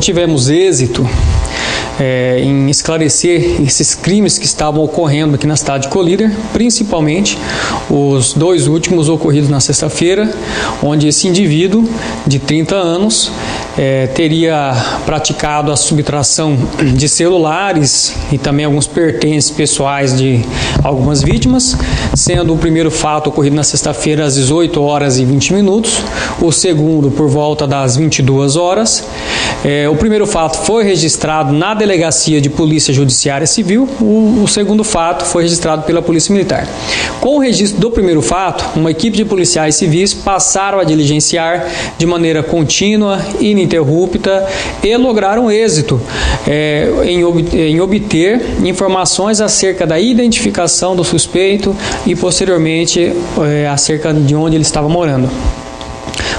Tivemos êxito é, em esclarecer esses crimes que estavam ocorrendo aqui na cidade de Colíder, principalmente os dois últimos ocorridos na sexta-feira, onde esse indivíduo de 30 anos é, teria praticado a subtração de celulares e também alguns pertences pessoais de algumas vítimas, sendo o primeiro fato ocorrido na sexta-feira às 18 horas e 20 minutos, o segundo por volta das 22 horas. É, o primeiro fato foi registrado na Delegacia de Polícia Judiciária Civil, o, o segundo fato foi registrado pela Polícia Militar. Com o registro do primeiro fato, uma equipe de policiais civis passaram a diligenciar de maneira contínua ininterrupta e lograram êxito é, em, em obter informações acerca da identificação do suspeito e posteriormente é, acerca de onde ele estava morando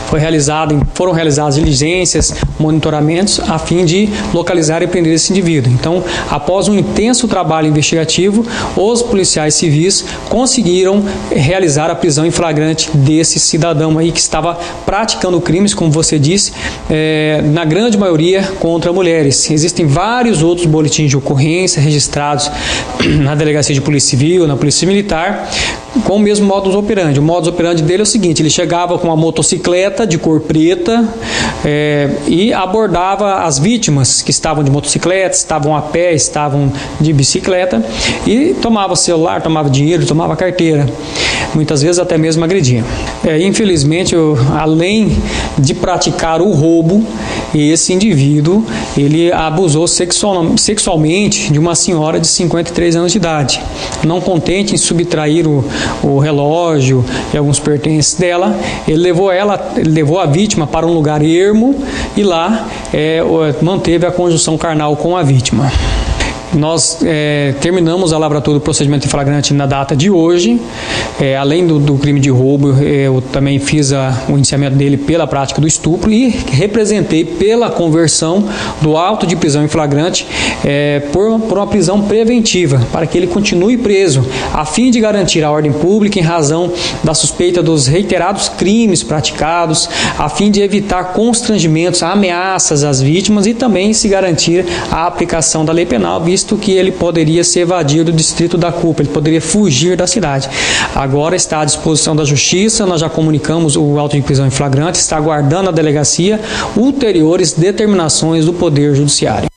foi realizado, foram realizadas diligências, monitoramentos a fim de localizar e prender esse indivíduo. Então, após um intenso trabalho investigativo, os policiais civis conseguiram realizar a prisão em flagrante desse cidadão aí que estava praticando crimes, como você disse, é, na grande maioria contra mulheres. Existem vários outros boletins de ocorrência registrados na Delegacia de Polícia Civil, na Polícia Militar, com o mesmo modus operandi. O modus operandi dele é o seguinte: ele chegava com uma motocicleta de cor preta é, e abordava as vítimas que estavam de motocicleta, estavam a pé, estavam de bicicleta e tomava celular, tomava dinheiro, tomava carteira. Muitas vezes até mesmo agredia. É, infelizmente, eu, além de praticar o roubo, esse indivíduo ele abusou sexual, sexualmente de uma senhora de 53 anos de idade. Não contente em subtrair o, o relógio e alguns pertences dela, ele levou ela, ele levou a vítima para um lugar ermo e lá é, manteve a conjunção carnal com a vítima. Nós é, terminamos a lavratura do procedimento em flagrante na data de hoje. É, além do, do, crime de roubo, eu também fiz a, o indiciamento dele pela prática do estupro e representei pela conversão do auto de prisão em flagrante é, por, por, uma prisão preventiva, para que ele continue preso, a fim de garantir a ordem pública em razão da suspeita dos reiterados crimes praticados, a fim de evitar constrangimentos, ameaças às vítimas e também se garantir a aplicação da lei penal, visto que ele poderia se evadir do distrito da culpa, ele poderia fugir da cidade. Agora está à disposição da Justiça, nós já comunicamos o auto de prisão em flagrante, está aguardando a delegacia ulteriores determinações do Poder Judiciário.